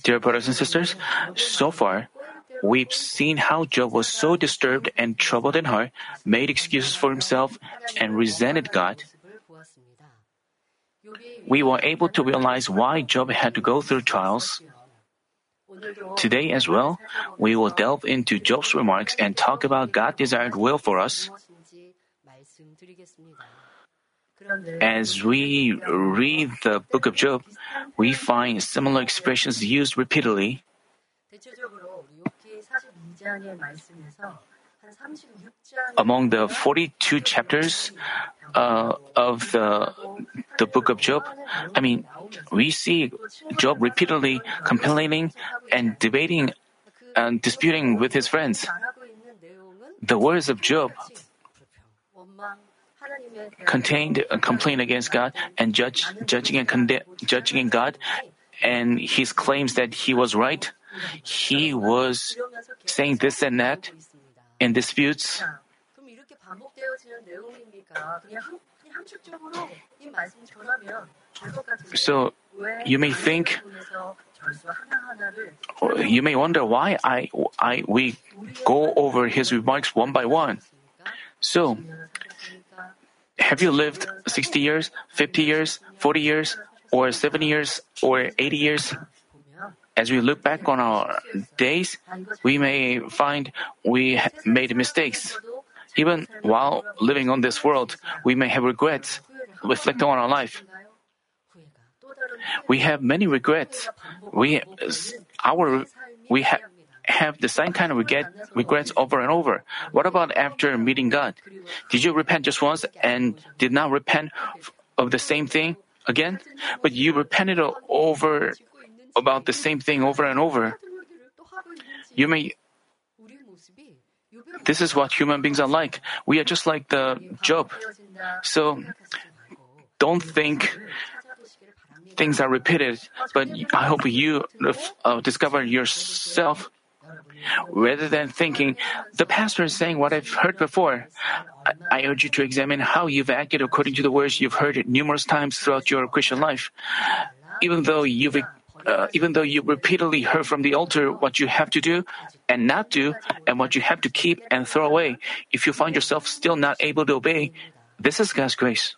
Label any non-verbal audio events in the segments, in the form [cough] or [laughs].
Dear brothers and sisters, so far, we've seen how Job was so disturbed and troubled in heart, made excuses for himself, and resented God. We were able to realize why Job had to go through trials. Today as well, we will delve into Job's remarks and talk about God's desired will for us. As we read the book of Job, we find similar expressions used repeatedly. Among the 42 chapters uh, of the the book of Job, I mean, we see Job repeatedly complaining and debating and disputing with his friends. The words of Job contained a complaint against God and judge, judging and conde- judging God, and his claims that he was right. He was saying this and that in disputes. So you may think, you may wonder why I, I, we go over his remarks one by one. So, have you lived 60 years, 50 years, 40 years, or 70 years, or 80 years? As we look back on our days, we may find we made mistakes. Even while living on this world, we may have regrets, reflecting on our life. We have many regrets. We, our, we have have the same kind of regret, regrets over and over. What about after meeting God? Did you repent just once and did not repent of the same thing again? But you repented over about the same thing over and over. You may this is what human beings are like. We are just like the Job. So don't think things are repeated, but I hope you uh, discover yourself rather than thinking, the pastor is saying what I've heard before. I, urge you to examine how you've acted according to the words you've heard numerous times throughout your Christian life. Even though you've uh, even though you repeatedly heard from the altar what you have to do and not do, and what you have to keep and throw away, if you find yourself still not able to obey, this is God's grace.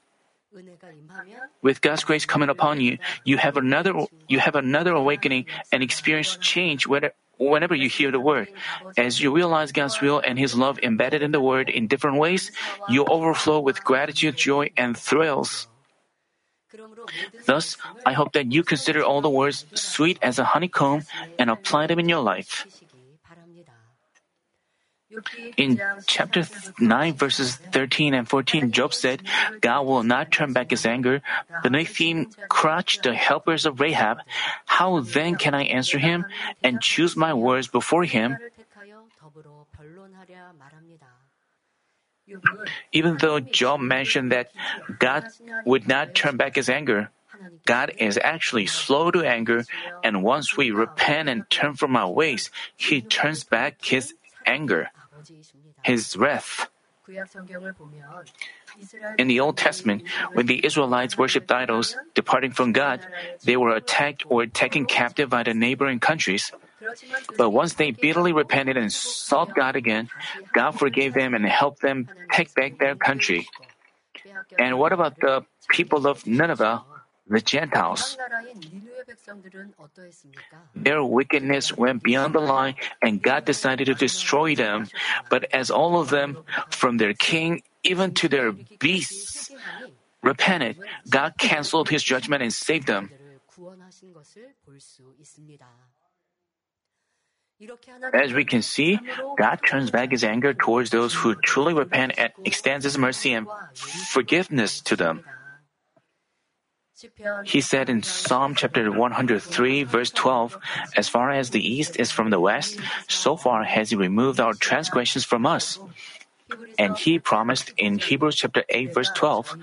With God's grace coming upon you, you have another you have another awakening and experience change whenever you hear the word. As you realize God's will and His love embedded in the word in different ways, you overflow with gratitude, joy, and thrills. Thus, I hope that you consider all the words sweet as a honeycomb and apply them in your life. In chapter 9, verses 13 and 14, Job said, God will not turn back his anger. Beneath him crouch the helpers of Rahab. How then can I answer him and choose my words before him? Even though Job mentioned that God would not turn back his anger, God is actually slow to anger, and once we repent and turn from our ways, He turns back His anger, His wrath. In the Old Testament, when the Israelites worshipped idols, departing from God, they were attacked or taken captive by the neighboring countries. But once they bitterly repented and sought God again, God forgave them and helped them take back their country. And what about the people of Nineveh, the Gentiles? Their wickedness went beyond the line and God decided to destroy them. But as all of them, from their king even to their beasts, repented, God canceled his judgment and saved them. As we can see, God turns back his anger towards those who truly repent and extends his mercy and forgiveness to them. He said in Psalm chapter 103, verse 12, As far as the east is from the west, so far has he removed our transgressions from us. And he promised in Hebrews chapter 8, verse 12,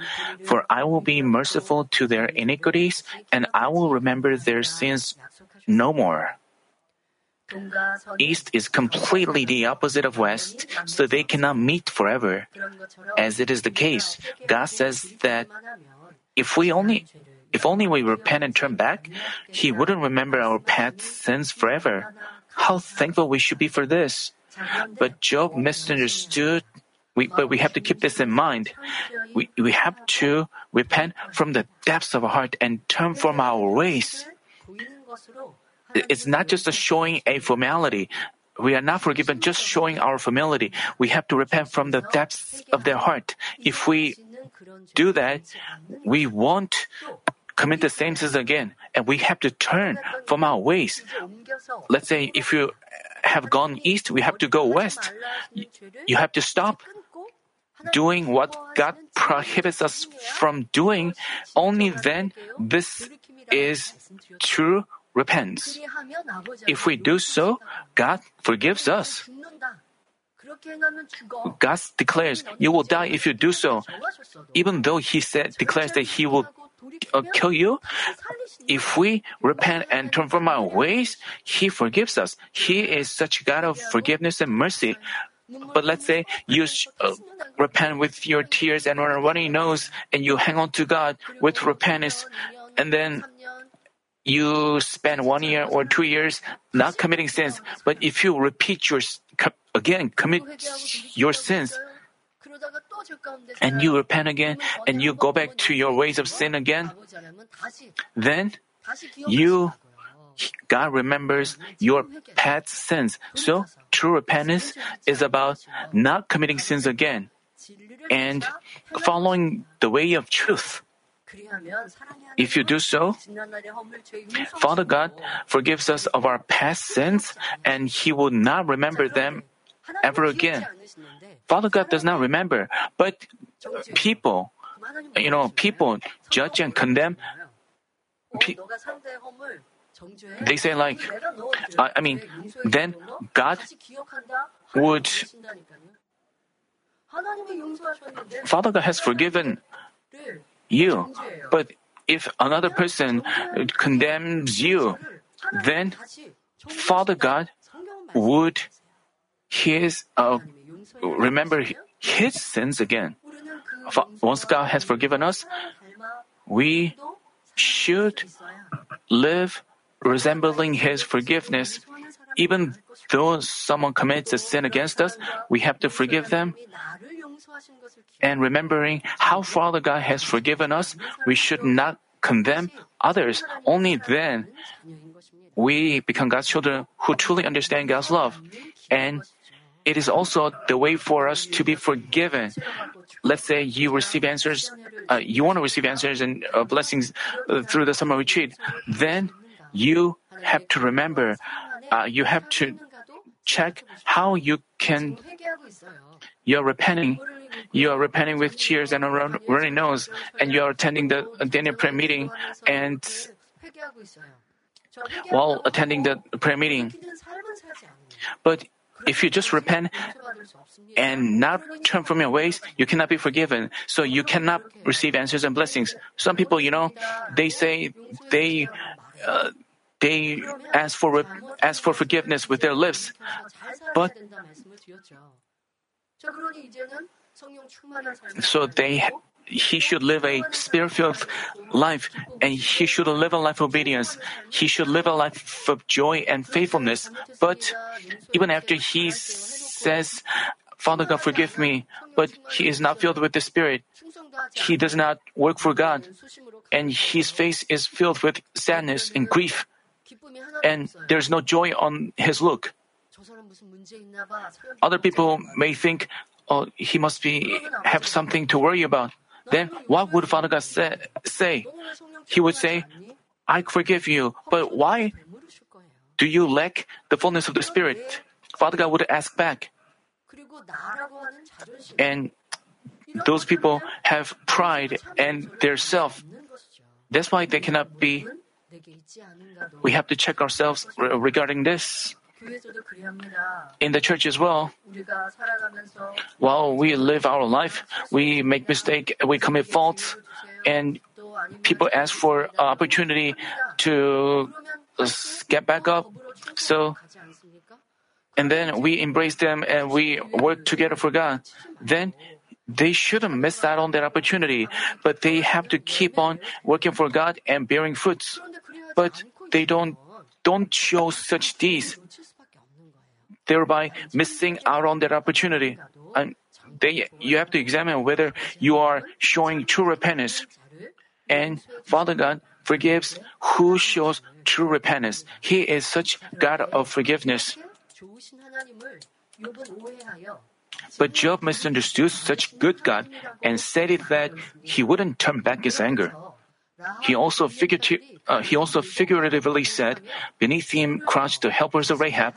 For I will be merciful to their iniquities, and I will remember their sins no more. East is completely the opposite of West, so they cannot meet forever. As it is the case, God says that if we only if only we repent and turn back, He wouldn't remember our past sins forever. How thankful we should be for this. But Job misunderstood. We, but we have to keep this in mind. We, we have to repent from the depths of our heart and turn from our ways. It's not just a showing a formality. We are not forgiven just showing our formality. We have to repent from the depths of their heart. If we do that, we won't commit the same sins again, and we have to turn from our ways. Let's say if you have gone east, we have to go west. You have to stop doing what God prohibits us from doing. Only then this is true repentance. If we do so, God forgives us. God declares, "You will die if you do so." Even though He said declares that He will uh, kill you, if we repent and turn from our ways, He forgives us. He is such a God of forgiveness and mercy. But let's say you uh, repent with your tears and a runny nose, and you hang on to God with repentance, and then you spend one year or two years not committing sins. But if you repeat your again commit your sins, and you repent again, and you go back to your ways of sin again, then you God remembers your past sins. So true repentance is about not committing sins again and following the way of truth. If you do so, Father God forgives us of our past sins and He will not remember them ever again. Father God does not remember, but people, you know, people judge and condemn. they say like, I mean, then God would. Father God has forgiven you, but if another person condemns you, then Father God would his uh, remember his sins again. Once God has forgiven us, we should live resembling his forgiveness. Even though someone commits a sin against us, we have to forgive them. And remembering how Father God has forgiven us, we should not condemn others. Only then we become God's children who truly understand God's love. And it is also the way for us to be forgiven. Let's say you receive answers, uh, you want to receive answers and uh, blessings uh, through the summer retreat. Then you have to remember, uh, you have to check how you can. You're repenting. You are repenting with tears and a running nose, and you are attending the Daniel prayer meeting, and while attending the prayer meeting. But if you just repent and not turn from your ways, you cannot be forgiven. So you cannot receive answers and blessings. Some people, you know, they say they uh, they ask for ask for forgiveness with their lips, but so they he should live a spirit-filled life and he should live a life of obedience. He should live a life of joy and faithfulness. But even after he says, Father God, forgive me, but he is not filled with the Spirit. He does not work for God, and his face is filled with sadness and grief, and there's no joy on his look. Other people may think, oh, he must be have something to worry about then what would Father God say, say? He would say, I forgive you, but why do you lack the fullness of the Spirit? Father God would ask back. And those people have pride and their self. That's why they cannot be. We have to check ourselves regarding this in the church as well. While we live our life, we make mistake, we commit faults, and people ask for opportunity to uh, get back up. So, and then we embrace them and we work together for God. Then they shouldn't miss out on that opportunity, but they have to keep on working for God and bearing fruits. But they don't don't show such deeds, thereby missing out on that opportunity. And they, you have to examine whether you are showing true repentance. And Father God forgives who shows true repentance. He is such God of forgiveness. But Job misunderstood such good God and stated that he wouldn't turn back his anger. He also, uh, he also figuratively said, beneath him crouched the helpers of Rahab.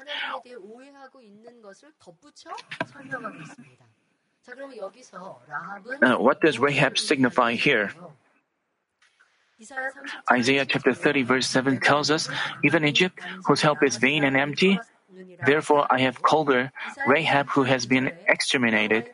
Uh, what does Rahab signify here? Isaiah chapter 30 verse 7 tells us, even Egypt, whose help is vain and empty, Therefore I have called her Rahab who has been exterminated.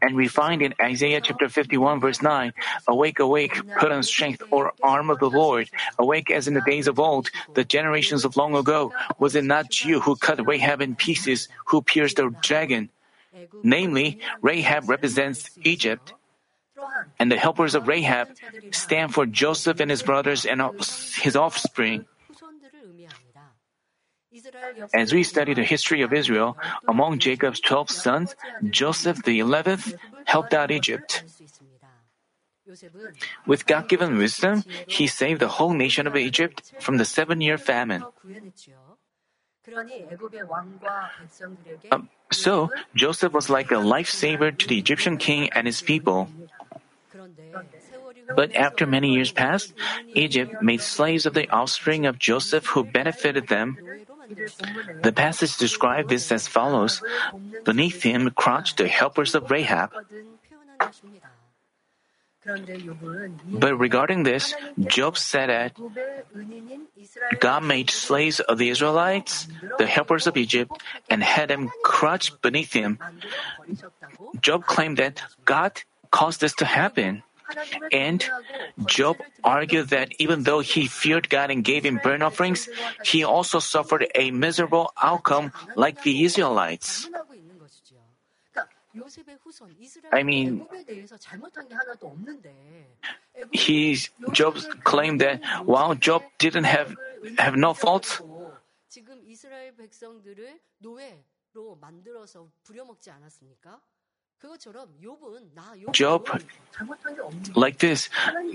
And we find in Isaiah chapter 51 verse 9, Awake, awake, put on strength or arm of the Lord. Awake as in the days of old, the generations of long ago. Was it not you who cut Rahab in pieces, who pierced the dragon? Namely, Rahab represents Egypt. And the helpers of Rahab stand for Joseph and his brothers and his offspring. As we study the history of Israel, among Jacob's 12 sons, Joseph the 11th helped out Egypt. With God given wisdom, he saved the whole nation of Egypt from the seven year famine. Um, so, Joseph was like a lifesaver to the Egyptian king and his people. But after many years passed, Egypt made slaves of the offspring of Joseph who benefited them the passage describes this as follows Beneath him crouched the helpers of Rahab. But regarding this, Job said that God made slaves of the Israelites, the helpers of Egypt, and had them crouch beneath him. Job claimed that God caused this to happen. And Job argued that even though he feared God and gave him burnt offerings, he also suffered a miserable outcome like the Israelites. I mean, he Job claimed that while Job didn't have have no fault, Job, like this,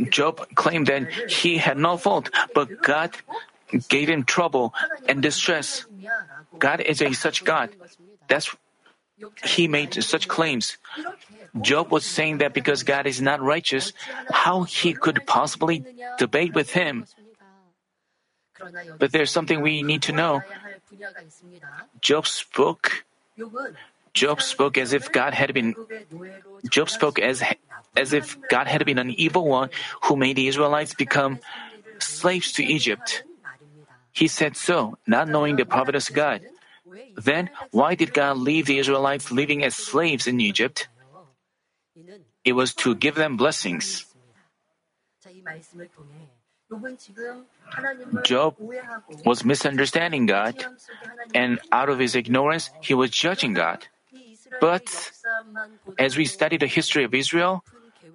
Job claimed that he had no fault, but God gave him trouble and distress. God is a such God. That's he made such claims. Job was saying that because God is not righteous, how he could possibly debate with him. But there's something we need to know. Job spoke Job spoke as if God had been Job spoke as as if God had been an evil one who made the Israelites become slaves to Egypt. He said so, not knowing the providence of God. Then why did God leave the Israelites living as slaves in Egypt? It was to give them blessings. Job was misunderstanding God, and out of his ignorance, he was judging God. But as we study the history of Israel,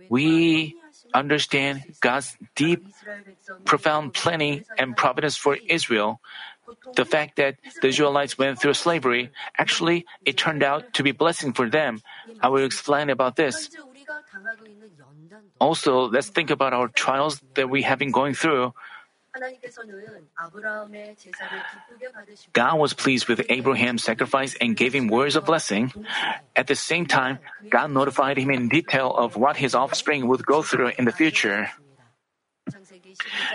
we understand God's deep, profound planning and providence for Israel. The fact that the Israelites went through slavery, actually, it turned out to be blessing for them. I will explain about this. Also, let's think about our trials that we have been going through. God was pleased with Abraham's sacrifice and gave him words of blessing. At the same time, God notified him in detail of what his offspring would go through in the future.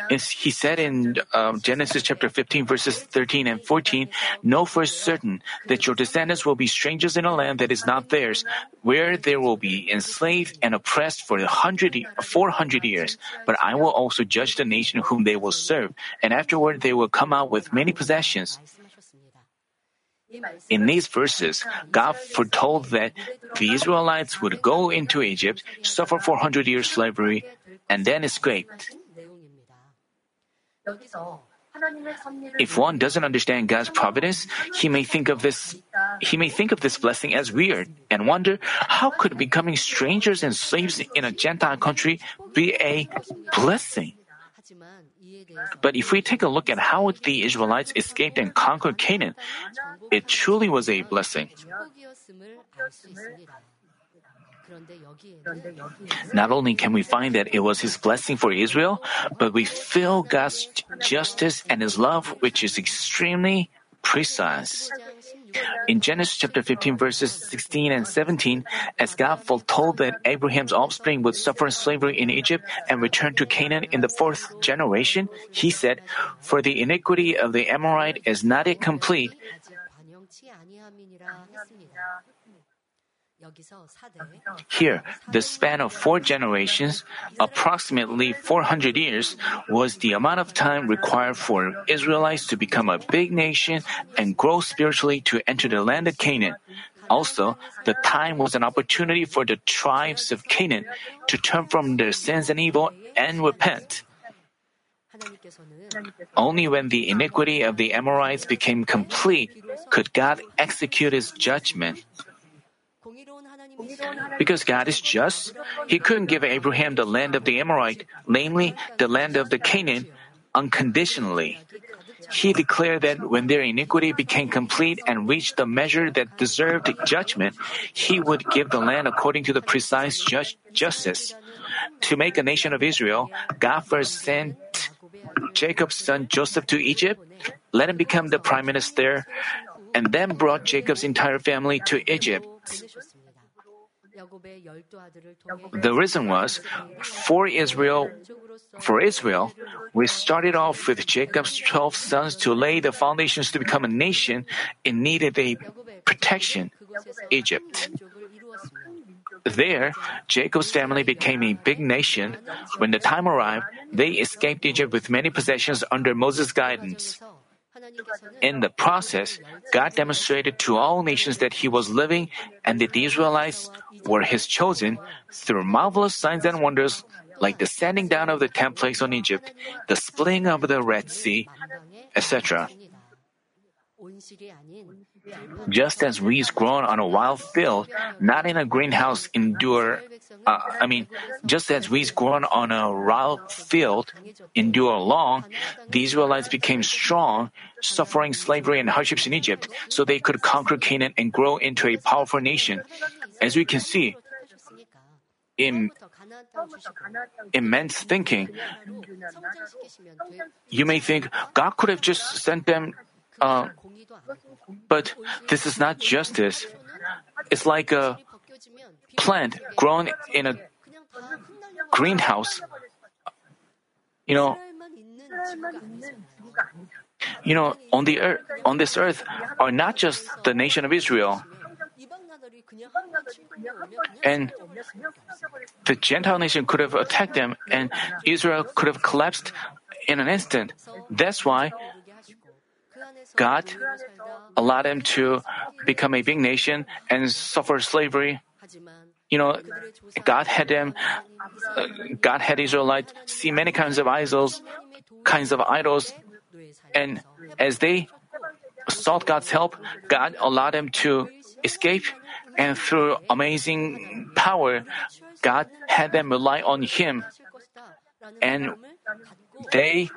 He said in uh, Genesis chapter 15, verses 13 and 14, Know for certain that your descendants will be strangers in a land that is not theirs, where they will be enslaved and oppressed for a hundred, 400 years. But I will also judge the nation whom they will serve, and afterward they will come out with many possessions. In these verses, God foretold that the Israelites would go into Egypt, suffer 400 years slavery, and then escape. If one doesn't understand God's providence, he may think of this he may think of this blessing as weird and wonder how could becoming strangers and slaves in a Gentile country be a blessing? But if we take a look at how the Israelites escaped and conquered Canaan, it truly was a blessing. Not only can we find that it was His blessing for Israel, but we feel God's justice and His love, which is extremely precise. In Genesis chapter 15 verses 16 and 17, as God foretold that Abraham's offspring would suffer slavery in Egypt and return to Canaan in the fourth generation, he said, For the iniquity of the Amorite is not yet complete, here, the span of four generations, approximately 400 years, was the amount of time required for Israelites to become a big nation and grow spiritually to enter the land of Canaan. Also, the time was an opportunity for the tribes of Canaan to turn from their sins and evil and repent. Only when the iniquity of the Amorites became complete could God execute his judgment. Because God is just, He couldn't give Abraham the land of the Amorite, namely the land of the Canaan, unconditionally. He declared that when their iniquity became complete and reached the measure that deserved judgment, He would give the land according to the precise justice. To make a nation of Israel, God first sent Jacob's son Joseph to Egypt, let him become the prime minister, and then brought Jacob's entire family to Egypt. The reason was for Israel for Israel, we started off with Jacob's 12 sons to lay the foundations to become a nation. It needed a protection, Egypt. There, Jacob's family became a big nation. When the time arrived, they escaped Egypt with many possessions under Moses' guidance. In the process, God demonstrated to all nations that He was living and that the Israelites were His chosen through marvelous signs and wonders like the sending down of the ten plagues on Egypt, the splitting of the Red Sea, etc. Just as weeds grown on a wild field, not in a greenhouse, endure. Uh, I mean, just as weeds grown on a wild field endure long, the Israelites became strong, suffering slavery and hardships in Egypt, so they could conquer Canaan and grow into a powerful nation. As we can see, in immense thinking, you may think God could have just sent them uh, but this is not justice. It's like a plant grown in a greenhouse. You know, you know, on the earth, on this earth, are not just the nation of Israel. And the Gentile nation could have attacked them, and Israel could have collapsed in an instant. That's why God allowed them to become a big nation and suffer slavery. You know, God had them, uh, God had Israelites see many kinds of idols, kinds of idols, and as they sought God's help, God allowed them to escape, and through amazing power, God had them rely on Him, and they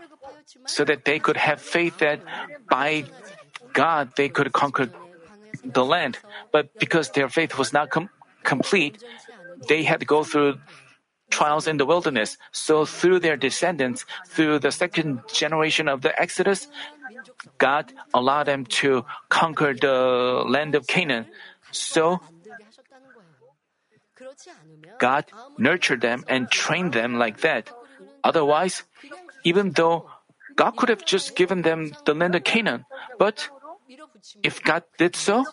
so that they could have faith that by God they could conquer the land. But because their faith was not com- complete, they had to go through trials in the wilderness. So through their descendants, through the second generation of the Exodus, God allowed them to conquer the land of Canaan. So God nurtured them and trained them like that. Otherwise, even though God could have just given them the land of Canaan, but if God did so,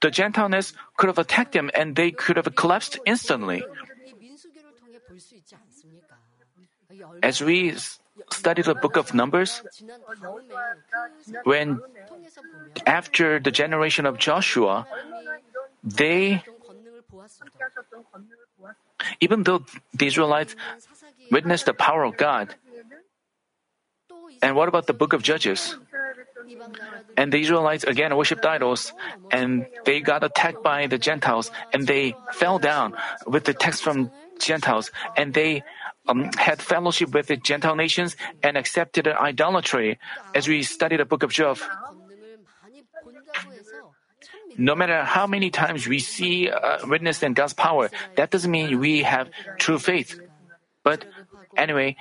the Gentileness could have attacked them and they could have collapsed instantly. As we study the book of Numbers, when after the generation of Joshua, they, even though the Israelites witnessed the power of God, And what about the book of Judges? And the Israelites again worshipped idols, and they got attacked by the Gentiles, and they fell down with the text from Gentiles, and they um, had fellowship with the Gentile nations and accepted idolatry. As we study the book of Job, no matter how many times we see, uh, witness in God's power, that doesn't mean we have true faith. But anyway,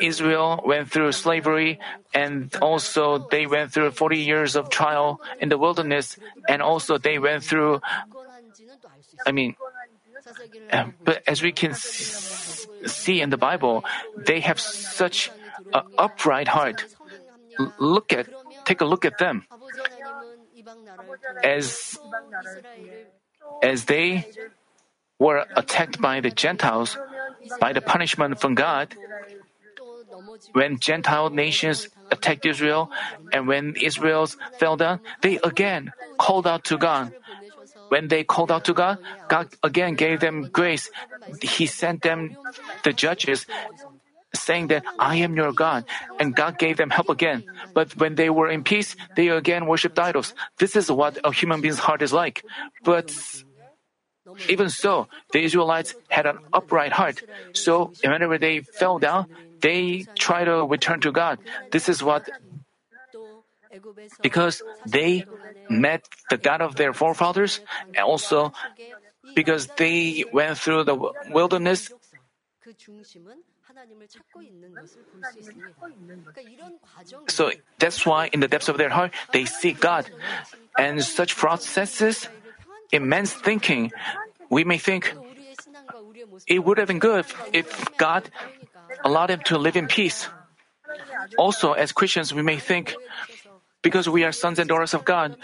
Israel went through slavery and also they went through 40 years of trial in the wilderness and also they went through, I mean, but as we can see in the Bible, they have such an upright heart. Look at, take a look at them. As, as they were attacked by the Gentiles, by the punishment from God, when Gentile nations attacked Israel and when Israel fell down, they again called out to God. When they called out to God, God again gave them grace. He sent them the judges saying that I am your God, and God gave them help again. But when they were in peace, they again worshipped idols. This is what a human being's heart is like. But even so, the Israelites had an upright heart. So whenever they fell down, they try to return to God. This is what because they met the God of their forefathers, and also because they went through the wilderness. So that's why, in the depths of their heart, they seek God. And such processes, immense thinking, we may think it would have been good if God allowed him to live in peace. Also, as Christians, we may think because we are sons and daughters of God,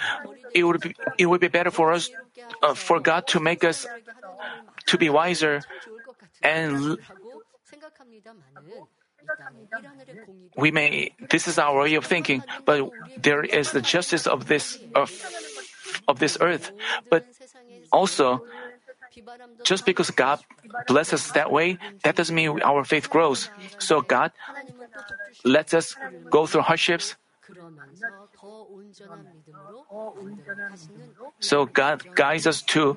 it would be, it would be better for us, uh, for God to make us to be wiser and we may this is our way of thinking but there is the justice of this of, of this earth but also just because God blesses us that way, that doesn't mean our faith grows. So God lets us go through hardships. So God guides us to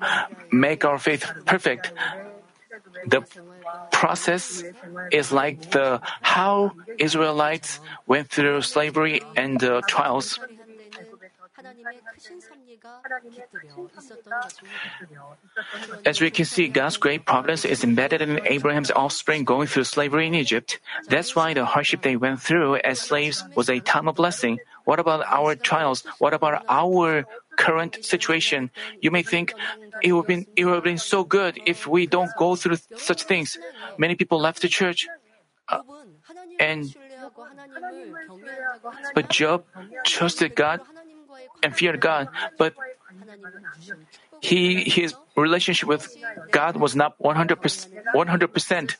make our faith perfect. The process is like the how Israelites went through slavery and uh, trials. As we can see, God's great providence is embedded in Abraham's offspring going through slavery in Egypt. That's why the hardship they went through as slaves was a time of blessing. What about our trials? What about our current situation? You may think it would, been, it would have been so good if we don't go through such things. Many people left the church. Uh, and but Job trusted God and feared God, but he his relationship with God was not 100%, 100%.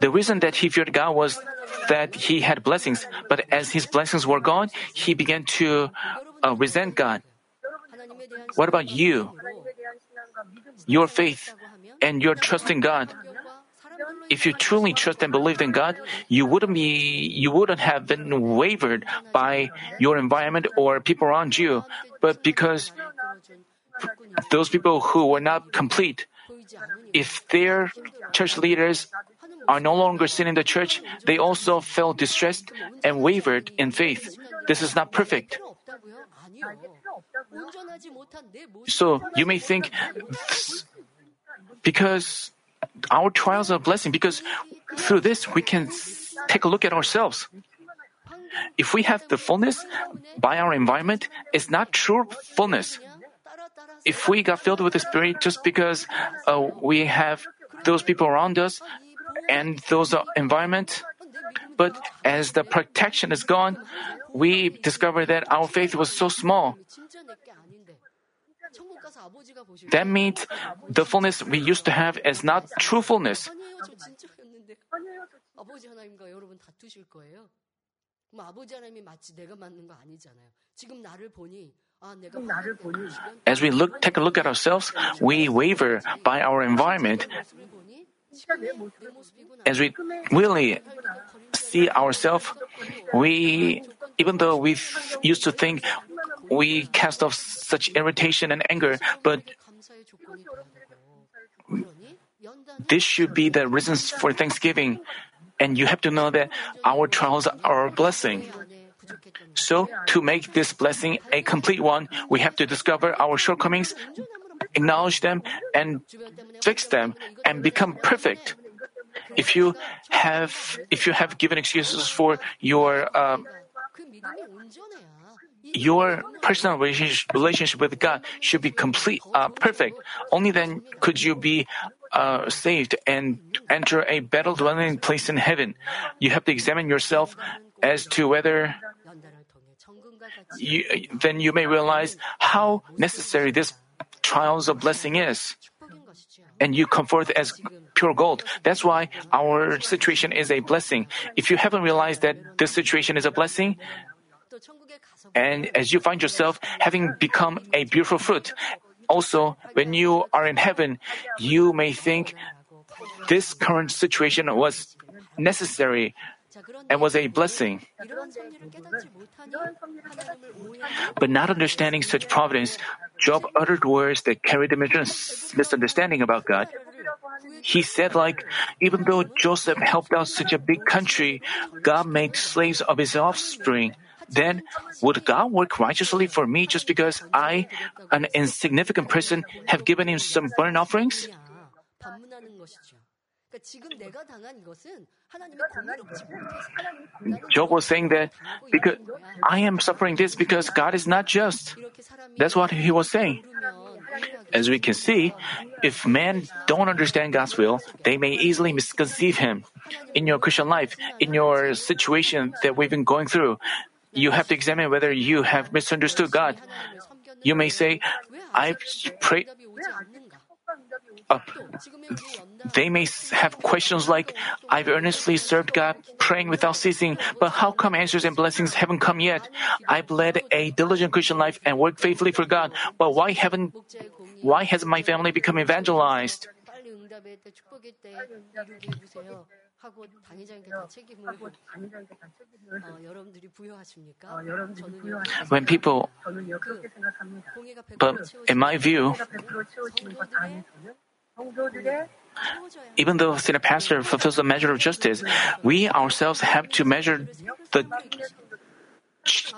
The reason that he feared God was that he had blessings, but as his blessings were gone, he began to uh, resent God. What about you? Your faith and your trust in God if you truly trust and believed in God, you wouldn't be, you wouldn't have been wavered by your environment or people around you, but because those people who were not complete, if their church leaders are no longer seen in the church, they also felt distressed and wavered in faith. This is not perfect. So you may think, because our trials are a blessing because through this we can take a look at ourselves. If we have the fullness by our environment, it's not true fullness. If we got filled with the Spirit just because uh, we have those people around us and those uh, environment, but as the protection is gone, we discover that our faith was so small. That means the fullness we used to have is not true fullness. As we look, take a look at ourselves, we waver by our environment. As we really see ourselves, we, even though we used to think we cast off such irritation and anger, but this should be the reasons for thanksgiving. And you have to know that our trials are a blessing. So, to make this blessing a complete one, we have to discover our shortcomings, acknowledge them, and fix them, and become perfect. If you have, if you have given excuses for your uh, your personal relationship with God should be complete, uh, perfect. Only then could you be uh, saved and enter a better dwelling place in heaven. You have to examine yourself as to whether you, then you may realize how necessary this trials of blessing is. And you come forth as pure gold. That's why our situation is a blessing. If you haven't realized that this situation is a blessing, and as you find yourself having become a beautiful fruit, also when you are in heaven, you may think this current situation was necessary and was a blessing. But not understanding such providence, Job uttered words that carried a misunderstanding about God. He said, like, even though Joseph helped out such a big country, God made slaves of his offspring. Then, would God work righteously for me just because I, an insignificant person, have given him some burnt offerings? Job was saying that because I am suffering this because God is not just. That's what he was saying. As we can see, if men don't understand God's will, they may easily misconceive Him. In your Christian life, in your situation that we've been going through, you have to examine whether you have misunderstood God. You may say, I've prayed Uh, they may have questions like, I've earnestly served God, praying without ceasing, but how come answers and blessings haven't come yet? I've led a diligent Christian life and worked faithfully for God, but why haven't, why hasn't my family become evangelized? 하고 당회장님께 다 책임을 어, 여러분들이 부여하십니까? 저는 When people, but in my view, even though senior pastor fulfills the measure of justice, we ourselves have to measure the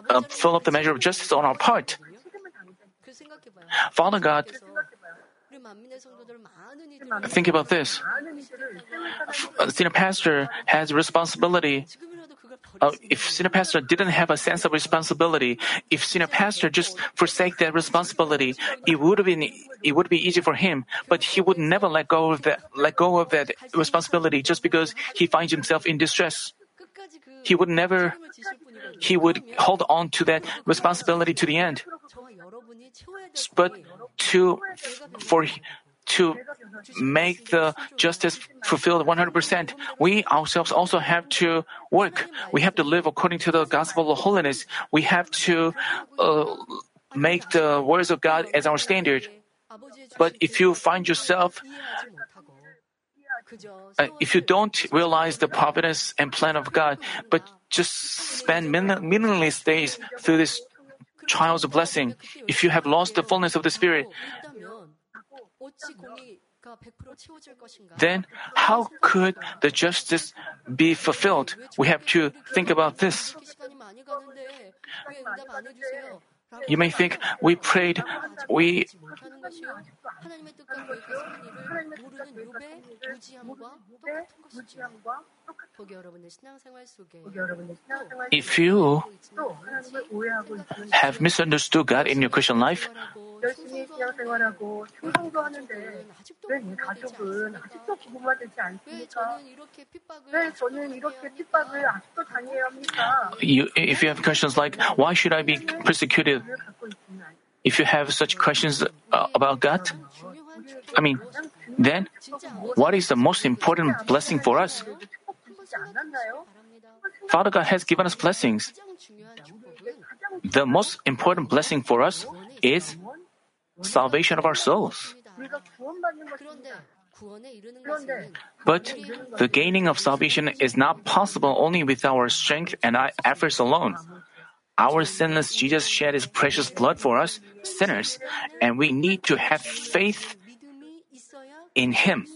uh, fill up the measure of justice on our part. Father God Think about this. Senior pastor has responsibility. Uh, if senior pastor didn't have a sense of responsibility, if senior pastor just forsake that responsibility, it would have been it would be easy for him. But he would never let go of that let go of that responsibility just because he finds himself in distress. He would never he would hold on to that responsibility to the end. But to for to make the justice fulfilled 100%, we ourselves also have to work. We have to live according to the gospel of holiness. We have to uh, make the words of God as our standard. But if you find yourself uh, if you don't realize the providence and plan of God, but just spend meaningless days through this trials of blessing, if you have lost the fullness of the Spirit, then how could the justice be fulfilled? We have to think about this. You may think we prayed, we if you have misunderstood God in your Christian life, 열심히 신앙생활하고 충성도 하는데 왜 가족은 아직도 구분받지 않습니까? 왜 저는 이렇게 핍박을 아직도 당해야 합니까? You, if you have questions like why should I be persecuted? If you have such questions uh, about God, I mean, then what is the most important blessing for us? Father God has given us blessings. The most important blessing for us is salvation of our souls. But the gaining of salvation is not possible only with our strength and our efforts alone. Our sinless Jesus shed his precious blood for us, sinners, and we need to have faith in him.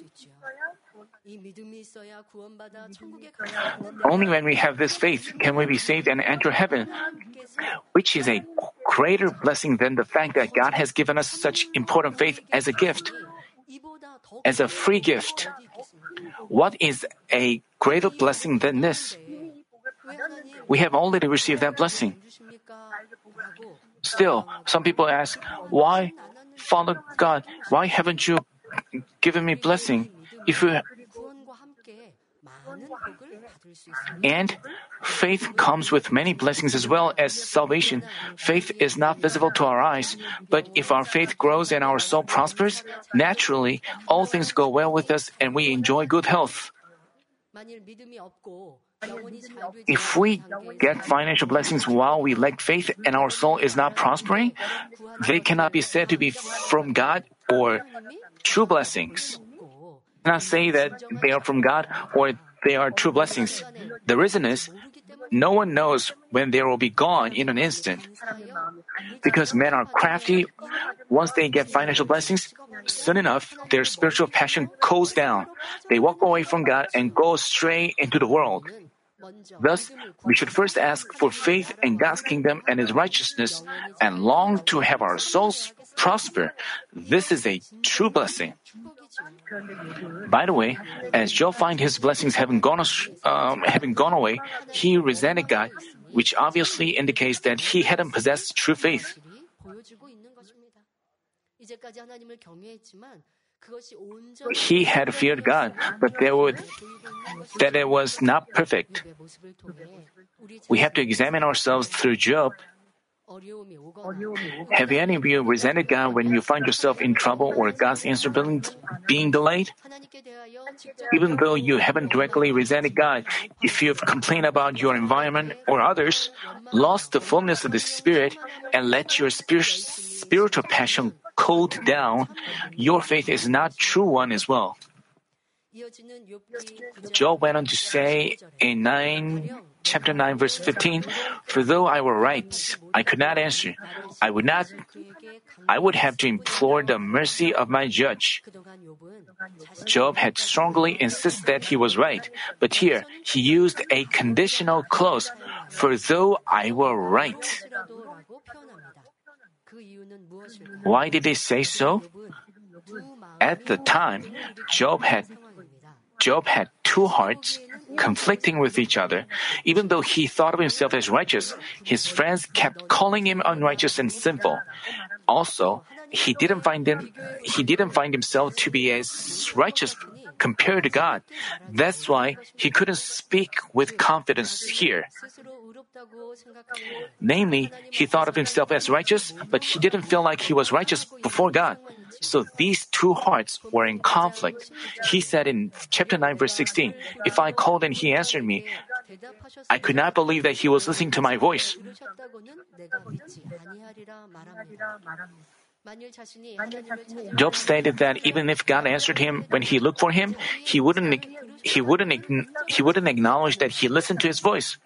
Only when we have this faith can we be saved and enter heaven, which is a greater blessing than the fact that God has given us such important faith as a gift, as a free gift. What is a greater blessing than this? We have already received that blessing. Still, some people ask, why, Father God, why haven't you given me blessing? If you and faith comes with many blessings as well as salvation. Faith is not visible to our eyes, but if our faith grows and our soul prospers, naturally, all things go well with us and we enjoy good health. If we get financial blessings while we lack faith and our soul is not prospering, they cannot be said to be from God or true blessings. Not say that they are from God or they are true blessings. The reason is, no one knows when they will be gone in an instant. Because men are crafty, once they get financial blessings, soon enough, their spiritual passion cools down. They walk away from God and go straight into the world. Thus, we should first ask for faith in God's kingdom and His righteousness and long to have our souls prosper. This is a true blessing. By the way, as Job find his blessings having gone, um, having gone away, he resented God, which obviously indicates that he hadn't possessed true faith. He had feared God, but there would, that it was not perfect. We have to examine ourselves through Job have any of you resented God when you find yourself in trouble or God's answer being delayed? Even though you haven't directly resented God, if you've complained about your environment or others, lost the fullness of the Spirit, and let your spiritual passion cool down, your faith is not true one as well. Job went on to say in 9, chapter 9, verse 15, For though I were right, I could not answer. I would not, I would have to implore the mercy of my judge. Job had strongly insisted that he was right, but here he used a conditional clause, For though I were right. Why did he say so? At the time, Job had Job had two hearts conflicting with each other. Even though he thought of himself as righteous, his friends kept calling him unrighteous and sinful. Also, he didn't find him, he didn't find himself to be as righteous compared to God. That's why he couldn't speak with confidence here. Namely, he thought of himself as righteous, but he didn't feel like he was righteous before God. So these two hearts were in conflict. He said in chapter 9, verse 16, If I called and he answered me, I could not believe that he was listening to my voice. Job stated that even if God answered him when he looked for him, he wouldn't he wouldn't he wouldn't acknowledge that he listened to his voice.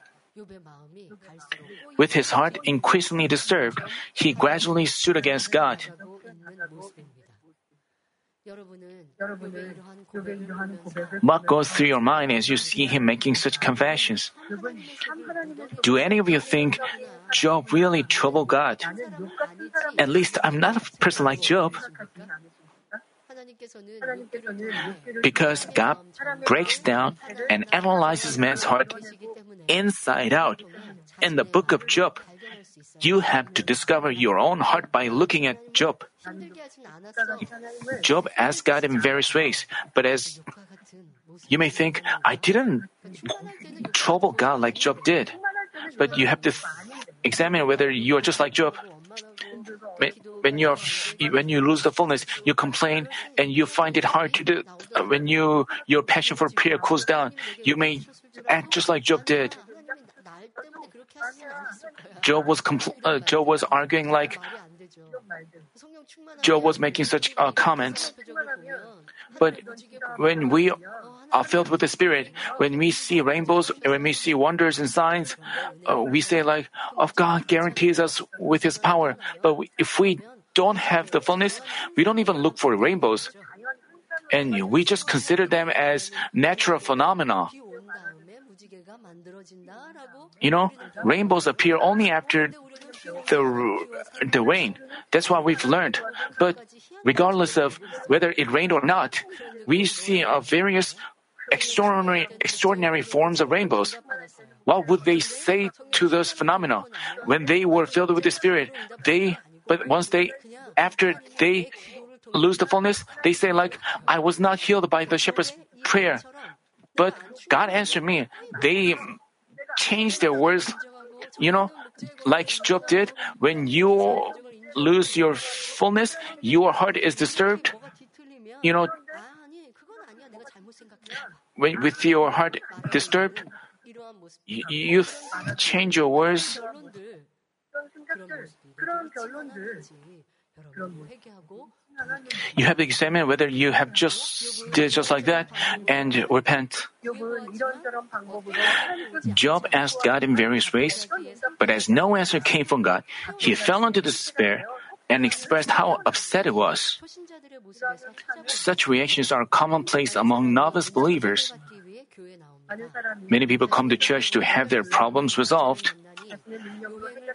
With his heart increasingly disturbed, he gradually stood against God. What goes through your mind as you see him making such confessions? Do any of you think Job really troubled God? At least I'm not a person like Job. Because God breaks down and analyzes man's heart inside out. In the book of Job, you have to discover your own heart by looking at Job. Job asked God in various ways, but as you may think, I didn't trouble God like Job did. But you have to examine whether you are just like Job. When you, are, when you lose the fullness, you complain and you find it hard to do. Uh, when you, your passion for prayer cools down, you may act just like Job did. Job was, compl- uh, Job was arguing like, Job was making such uh, comments. But when we are filled with the Spirit, when we see rainbows, when we see wonders and signs, uh, we say like, "Of God guarantees us with His power." But we, if we don't have the fullness, we don't even look for rainbows, and we just consider them as natural phenomena. You know, rainbows appear only after the the rain. That's what we've learned. But regardless of whether it rained or not, we see various extraordinary extraordinary forms of rainbows. What would they say to those phenomena when they were filled with the Spirit? They, but once they, after they lose the fullness, they say like, "I was not healed by the shepherd's prayer, but God answered me." They change their words you know, like Job did, when you lose your fullness, your heart is disturbed. You know, when with your heart disturbed, you, you change your words. You have to examine whether you have just did just like that and repent. Job asked God in various ways, but as no answer came from God, he fell into despair and expressed how upset it was. Such reactions are commonplace among novice believers. Many people come to church to have their problems resolved.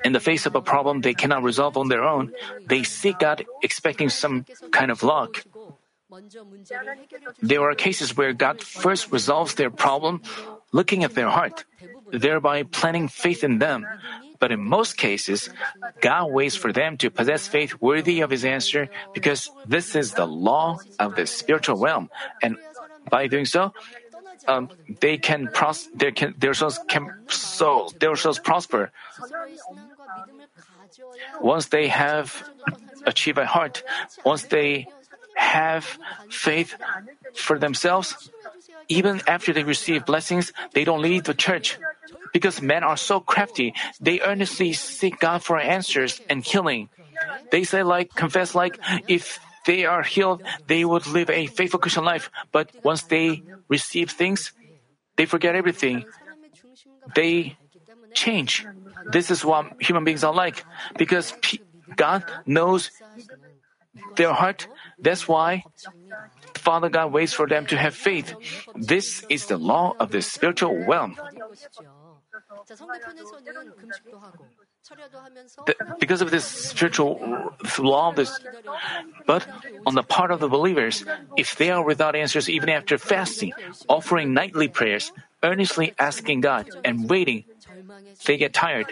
In the face of a problem they cannot resolve on their own, they seek God expecting some kind of luck. There are cases where God first resolves their problem looking at their heart, thereby planting faith in them. But in most cases, God waits for them to possess faith worthy of His answer because this is the law of the spiritual realm. And by doing so, um, they can pros- they can, their souls can so their souls prosper. Once they have achieved a heart, once they have faith for themselves, even after they receive blessings, they don't leave the church. Because men are so crafty, they earnestly seek God for answers and healing. They say like, confess like, if they are healed, they would live a faithful Christian life. But once they receive things, they forget everything. They change. This is what human beings are like because God knows their heart. That's why Father God waits for them to have faith. This is the law of the spiritual realm because of this spiritual law, this, but on the part of the believers, if they are without answers even after fasting, offering nightly prayers, earnestly asking God, and waiting, they get tired,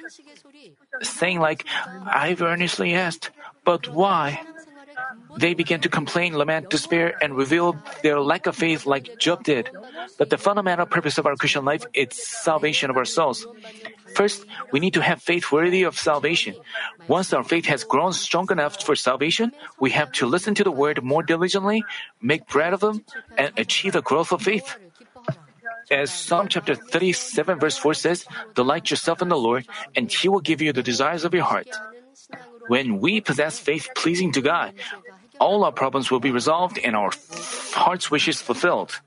saying, like, I've earnestly asked, but why? They begin to complain, lament, despair, and reveal their lack of faith like Job did. But the fundamental purpose of our Christian life is salvation of our souls. First, we need to have faith worthy of salvation. Once our faith has grown strong enough for salvation, we have to listen to the word more diligently, make bread of them, and achieve a growth of faith. As Psalm chapter 37 verse 4 says, delight yourself in the Lord, and he will give you the desires of your heart. When we possess faith pleasing to God, all our problems will be resolved and our heart's wishes fulfilled.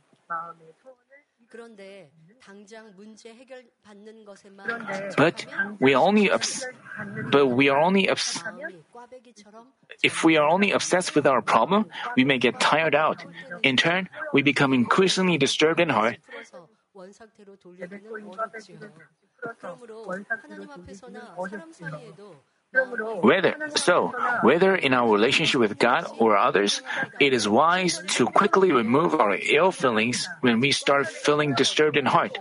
But we are only obs- but we are only obs- if we are only obsessed with our problem, we may get tired out. In turn, we become increasingly disturbed in heart. Whether so, whether in our relationship with God or others, it is wise to quickly remove our ill feelings when we start feeling disturbed in heart.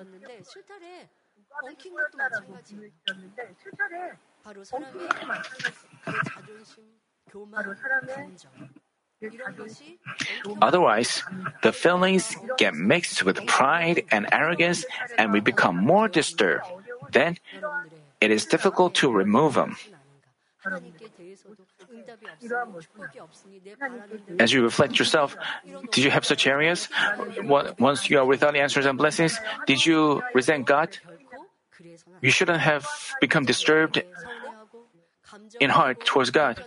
Otherwise, the feelings get mixed with pride and arrogance, and we become more disturbed. Then, it is difficult to remove them. As you reflect yourself, did you have such areas? Once you are without answers and blessings, did you resent God? you shouldn't have become disturbed in heart towards God.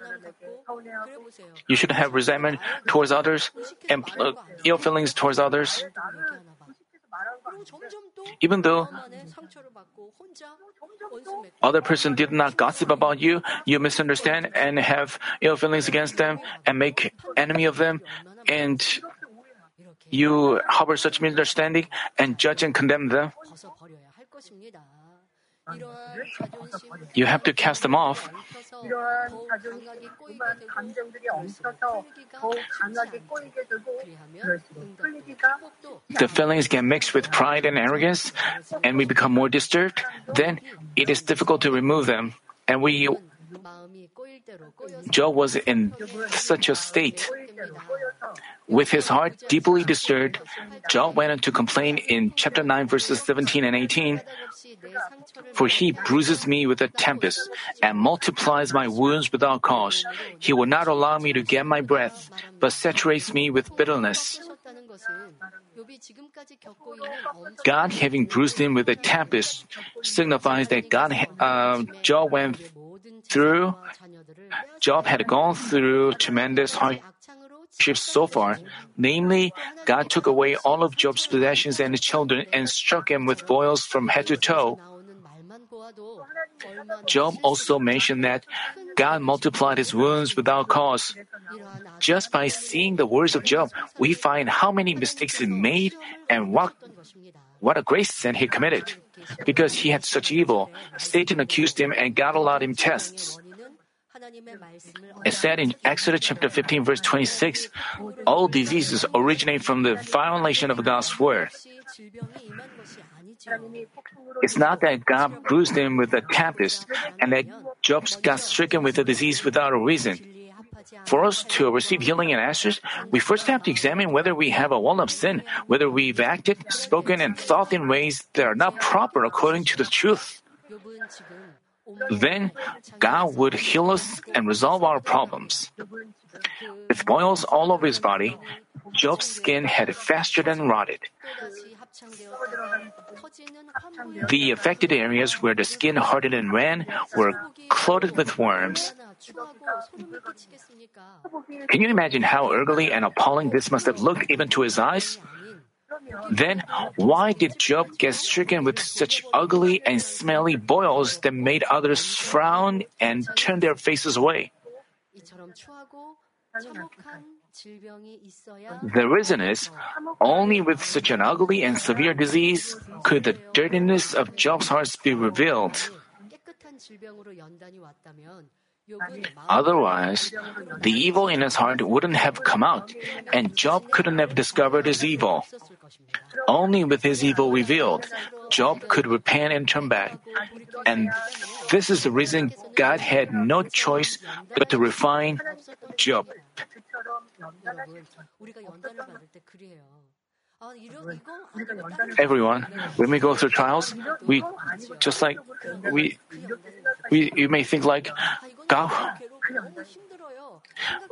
You shouldn't have resentment towards others and uh, ill feelings towards others. Even though other person did not gossip about you, you misunderstand and have ill feelings against them and make enemy of them, and you harbor such misunderstanding and judge and condemn them. You have to cast them off. The feelings get mixed with pride and arrogance, and we become more disturbed. Then it is difficult to remove them, and we. Job was in such a state. With his heart deeply disturbed, Job went on to complain in chapter 9, verses 17 and 18 For he bruises me with a tempest and multiplies my wounds without cause. He will not allow me to get my breath, but saturates me with bitterness. God having bruised him with a tempest signifies that God, uh, Job went through, Job had gone through tremendous hardships so far. Namely, God took away all of Job's possessions and his children and struck him with boils from head to toe. Job also mentioned that God multiplied his wounds without cause. Just by seeing the words of Job, we find how many mistakes he made and what, what a great sin he committed. Because he had such evil, Satan accused him and God allowed him tests. It said in Exodus chapter 15 verse 26, all diseases originate from the violation of God's word. It's not that God bruised him with a tempest and that Job got stricken with a disease without a reason. For us to receive healing and answers, we first have to examine whether we have a wall of sin, whether we've acted, spoken, and thought in ways that are not proper according to the truth. Then God would heal us and resolve our problems. With boils all over his body, Job's skin had festered and rotted. The affected areas where the skin hardened and ran were clothed with worms. Can you imagine how ugly and appalling this must have looked even to his eyes? Then, why did Job get stricken with such ugly and smelly boils that made others frown and turn their faces away? The reason is, only with such an ugly and severe disease could the dirtiness of Job's heart be revealed. Otherwise, the evil in his heart wouldn't have come out, and Job couldn't have discovered his evil. Only with his evil revealed, Job could repent and turn back. And this is the reason God had no choice but to refine Job. Everyone, when we go through trials, we just like we we you may think like God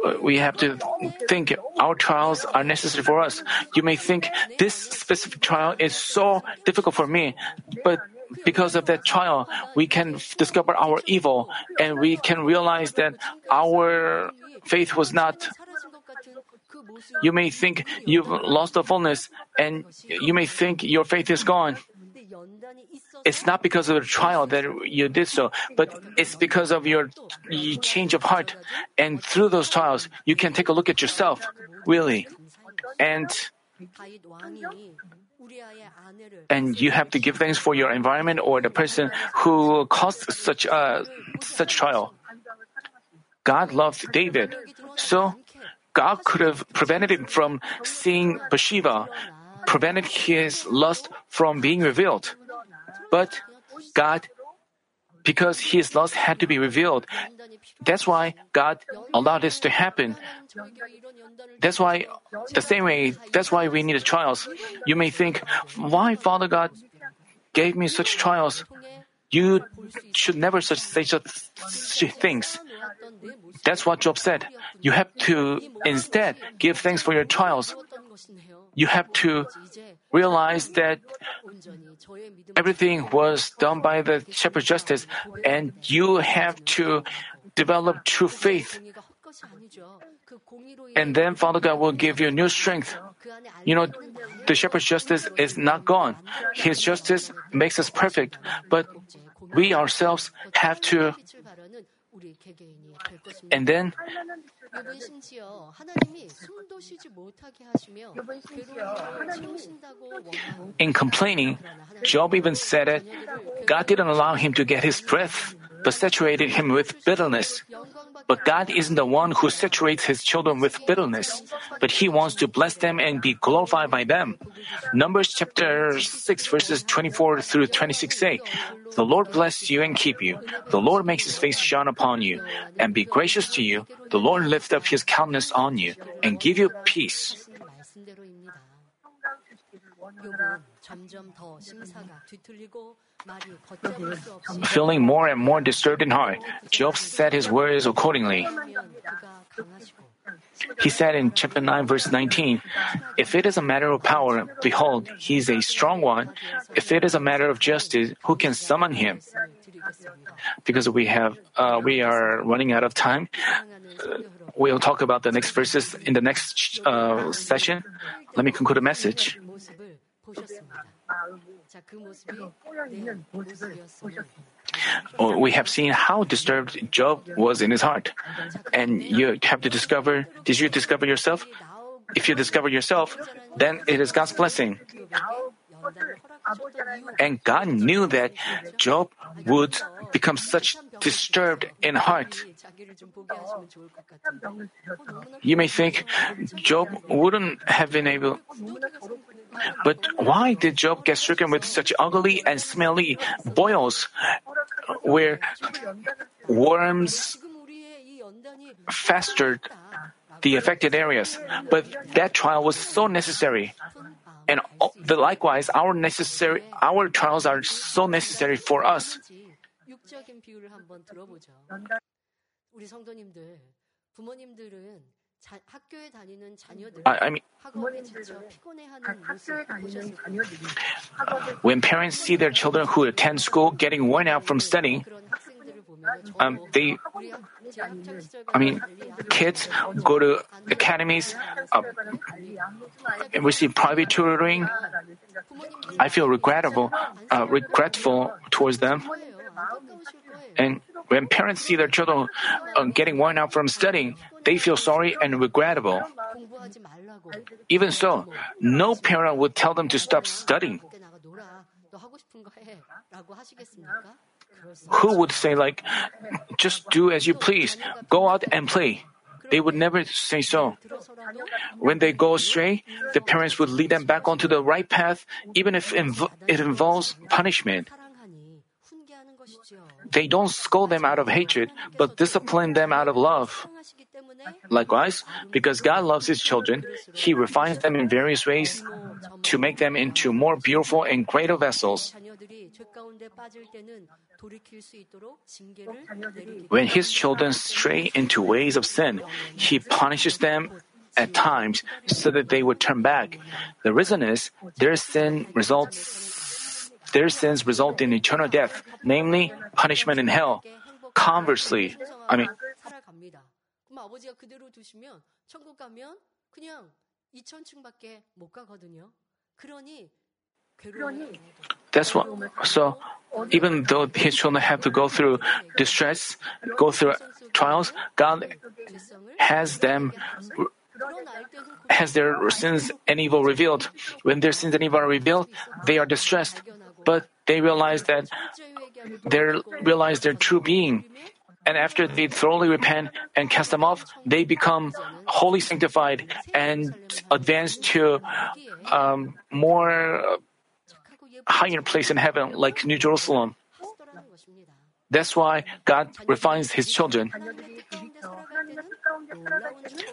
uh, we have to think our trials are necessary for us. You may think this specific trial is so difficult for me, but because of that trial, we can discover our evil and we can realize that our faith was not you may think you've lost the fullness and you may think your faith is gone. It's not because of the trial that you did so, but it's because of your change of heart. And through those trials, you can take a look at yourself, really. And and you have to give thanks for your environment or the person who caused such a such trial. God loved David, so God could have prevented him from seeing Bathsheba, prevented his lust from being revealed. But God, because his lust had to be revealed, that's why God allowed this to happen. That's why, the same way, that's why we need trials. You may think, why Father God gave me such trials? You should never say such things. That's what Job said. You have to instead give thanks for your trials. You have to realize that everything was done by the shepherd justice, and you have to develop true faith. And then Father God will give you new strength. You know, the shepherd's justice is not gone. His justice makes us perfect, but we ourselves have to. [laughs] And then 욥은 심지어 하나님이 숨도 쉬지 못하게 하시며 괴로움을 채우신다고 원망하고 in complaining, Job even said that God didn't allow him to get his breath, but saturated him with bitterness. But God isn't the one who saturates his children with bitterness, but he wants to bless them and be glorified by them. Numbers chapter 6 verses 24 through 26 say, The Lord bless you and keep you. The Lord makes his face shine upon you and be gracious to you. The Lord lift lift up his countenance on you and give you peace. Feeling more and more disturbed in heart, Job said his words accordingly. He said in chapter 9, verse 19, If it is a matter of power, behold, he is a strong one. If it is a matter of justice, who can summon him? because we have uh, we are running out of time. We'll talk about the next verses in the next uh, session. Let me conclude a message. We have seen how disturbed Job was in his heart, and you have to discover. Did you discover yourself? If you discover yourself, then it is God's blessing. And God knew that Job would become such disturbed in heart. You may think Job wouldn't have been able. But why did Job get stricken with such ugly and smelly boils where worms festered the affected areas? But that trial was so necessary. And the, likewise, our necessary, our trials are so necessary for us. I, I mean, when parents see their children who attend school getting worn out from studying, um, they, I mean, kids go to academies, uh, receive private tutoring. I feel regrettable, uh, regretful towards them. And when parents see their children uh, getting worn out from studying, they feel sorry and regrettable. Even so, no parent would tell them to stop studying. Who would say, like, just do as you please, go out and play? They would never say so. When they go astray, the parents would lead them back onto the right path, even if it involves punishment. They don't scold them out of hatred, but discipline them out of love. Likewise, because God loves His children, He refines them in various ways to make them into more beautiful and greater vessels. 자녀들이 죄 가운데 빠질 때는 돌이킬 수 있도록 징계를 내리기 When His children stray into ways of sin, He punishes them at times so that they would turn back. The reason is their sin results their sins result in eternal death, namely punishment in hell. Conversely, I mean 살아갑니다. 그럼 아버지가 그대로 두시면 천국 가면 그냥 2천층밖에 못 가거든요. 그러니 괴로워요. that's what. So, even though His children have to go through distress, go through trials, God has them has their sins and evil revealed. When their sins and evil are revealed, they are distressed, but they realize that they realize their true being. And after they thoroughly repent and cast them off, they become wholly sanctified and advance to um, more higher place in heaven like New Jerusalem. That's why God refines his children.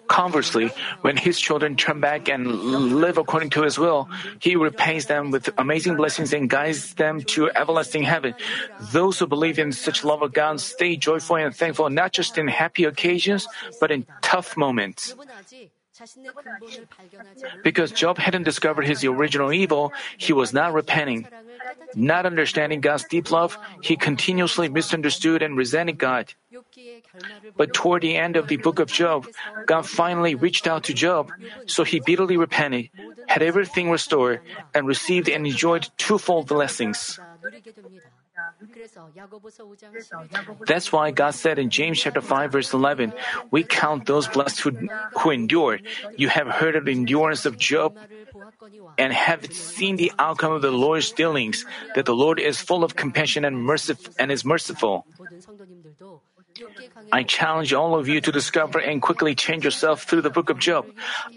Conversely, when his children turn back and live according to his will, he repays them with amazing blessings and guides them to everlasting heaven. Those who believe in such love of God stay joyful and thankful not just in happy occasions, but in tough moments. Because Job hadn't discovered his original evil, he was not repenting. Not understanding God's deep love, he continuously misunderstood and resented God. But toward the end of the book of Job, God finally reached out to Job, so he bitterly repented, had everything restored, and received and enjoyed twofold blessings. That's why God said in James chapter 5 verse 11, "We count those blessed who, who endure. You have heard of the endurance of Job and have seen the outcome of the Lord's dealings, that the Lord is full of compassion and merciful and is merciful." I challenge all of you to discover and quickly change yourself through the book of Job.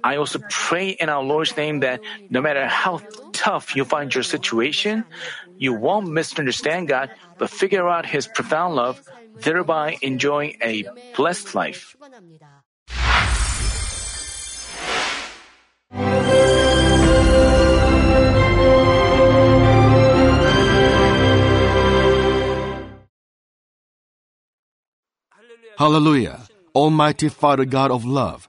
I also pray in our Lord's name that no matter how tough you find your situation, you won't misunderstand God, but figure out His profound love, thereby enjoying a blessed life. Hallelujah! Almighty Father God of love,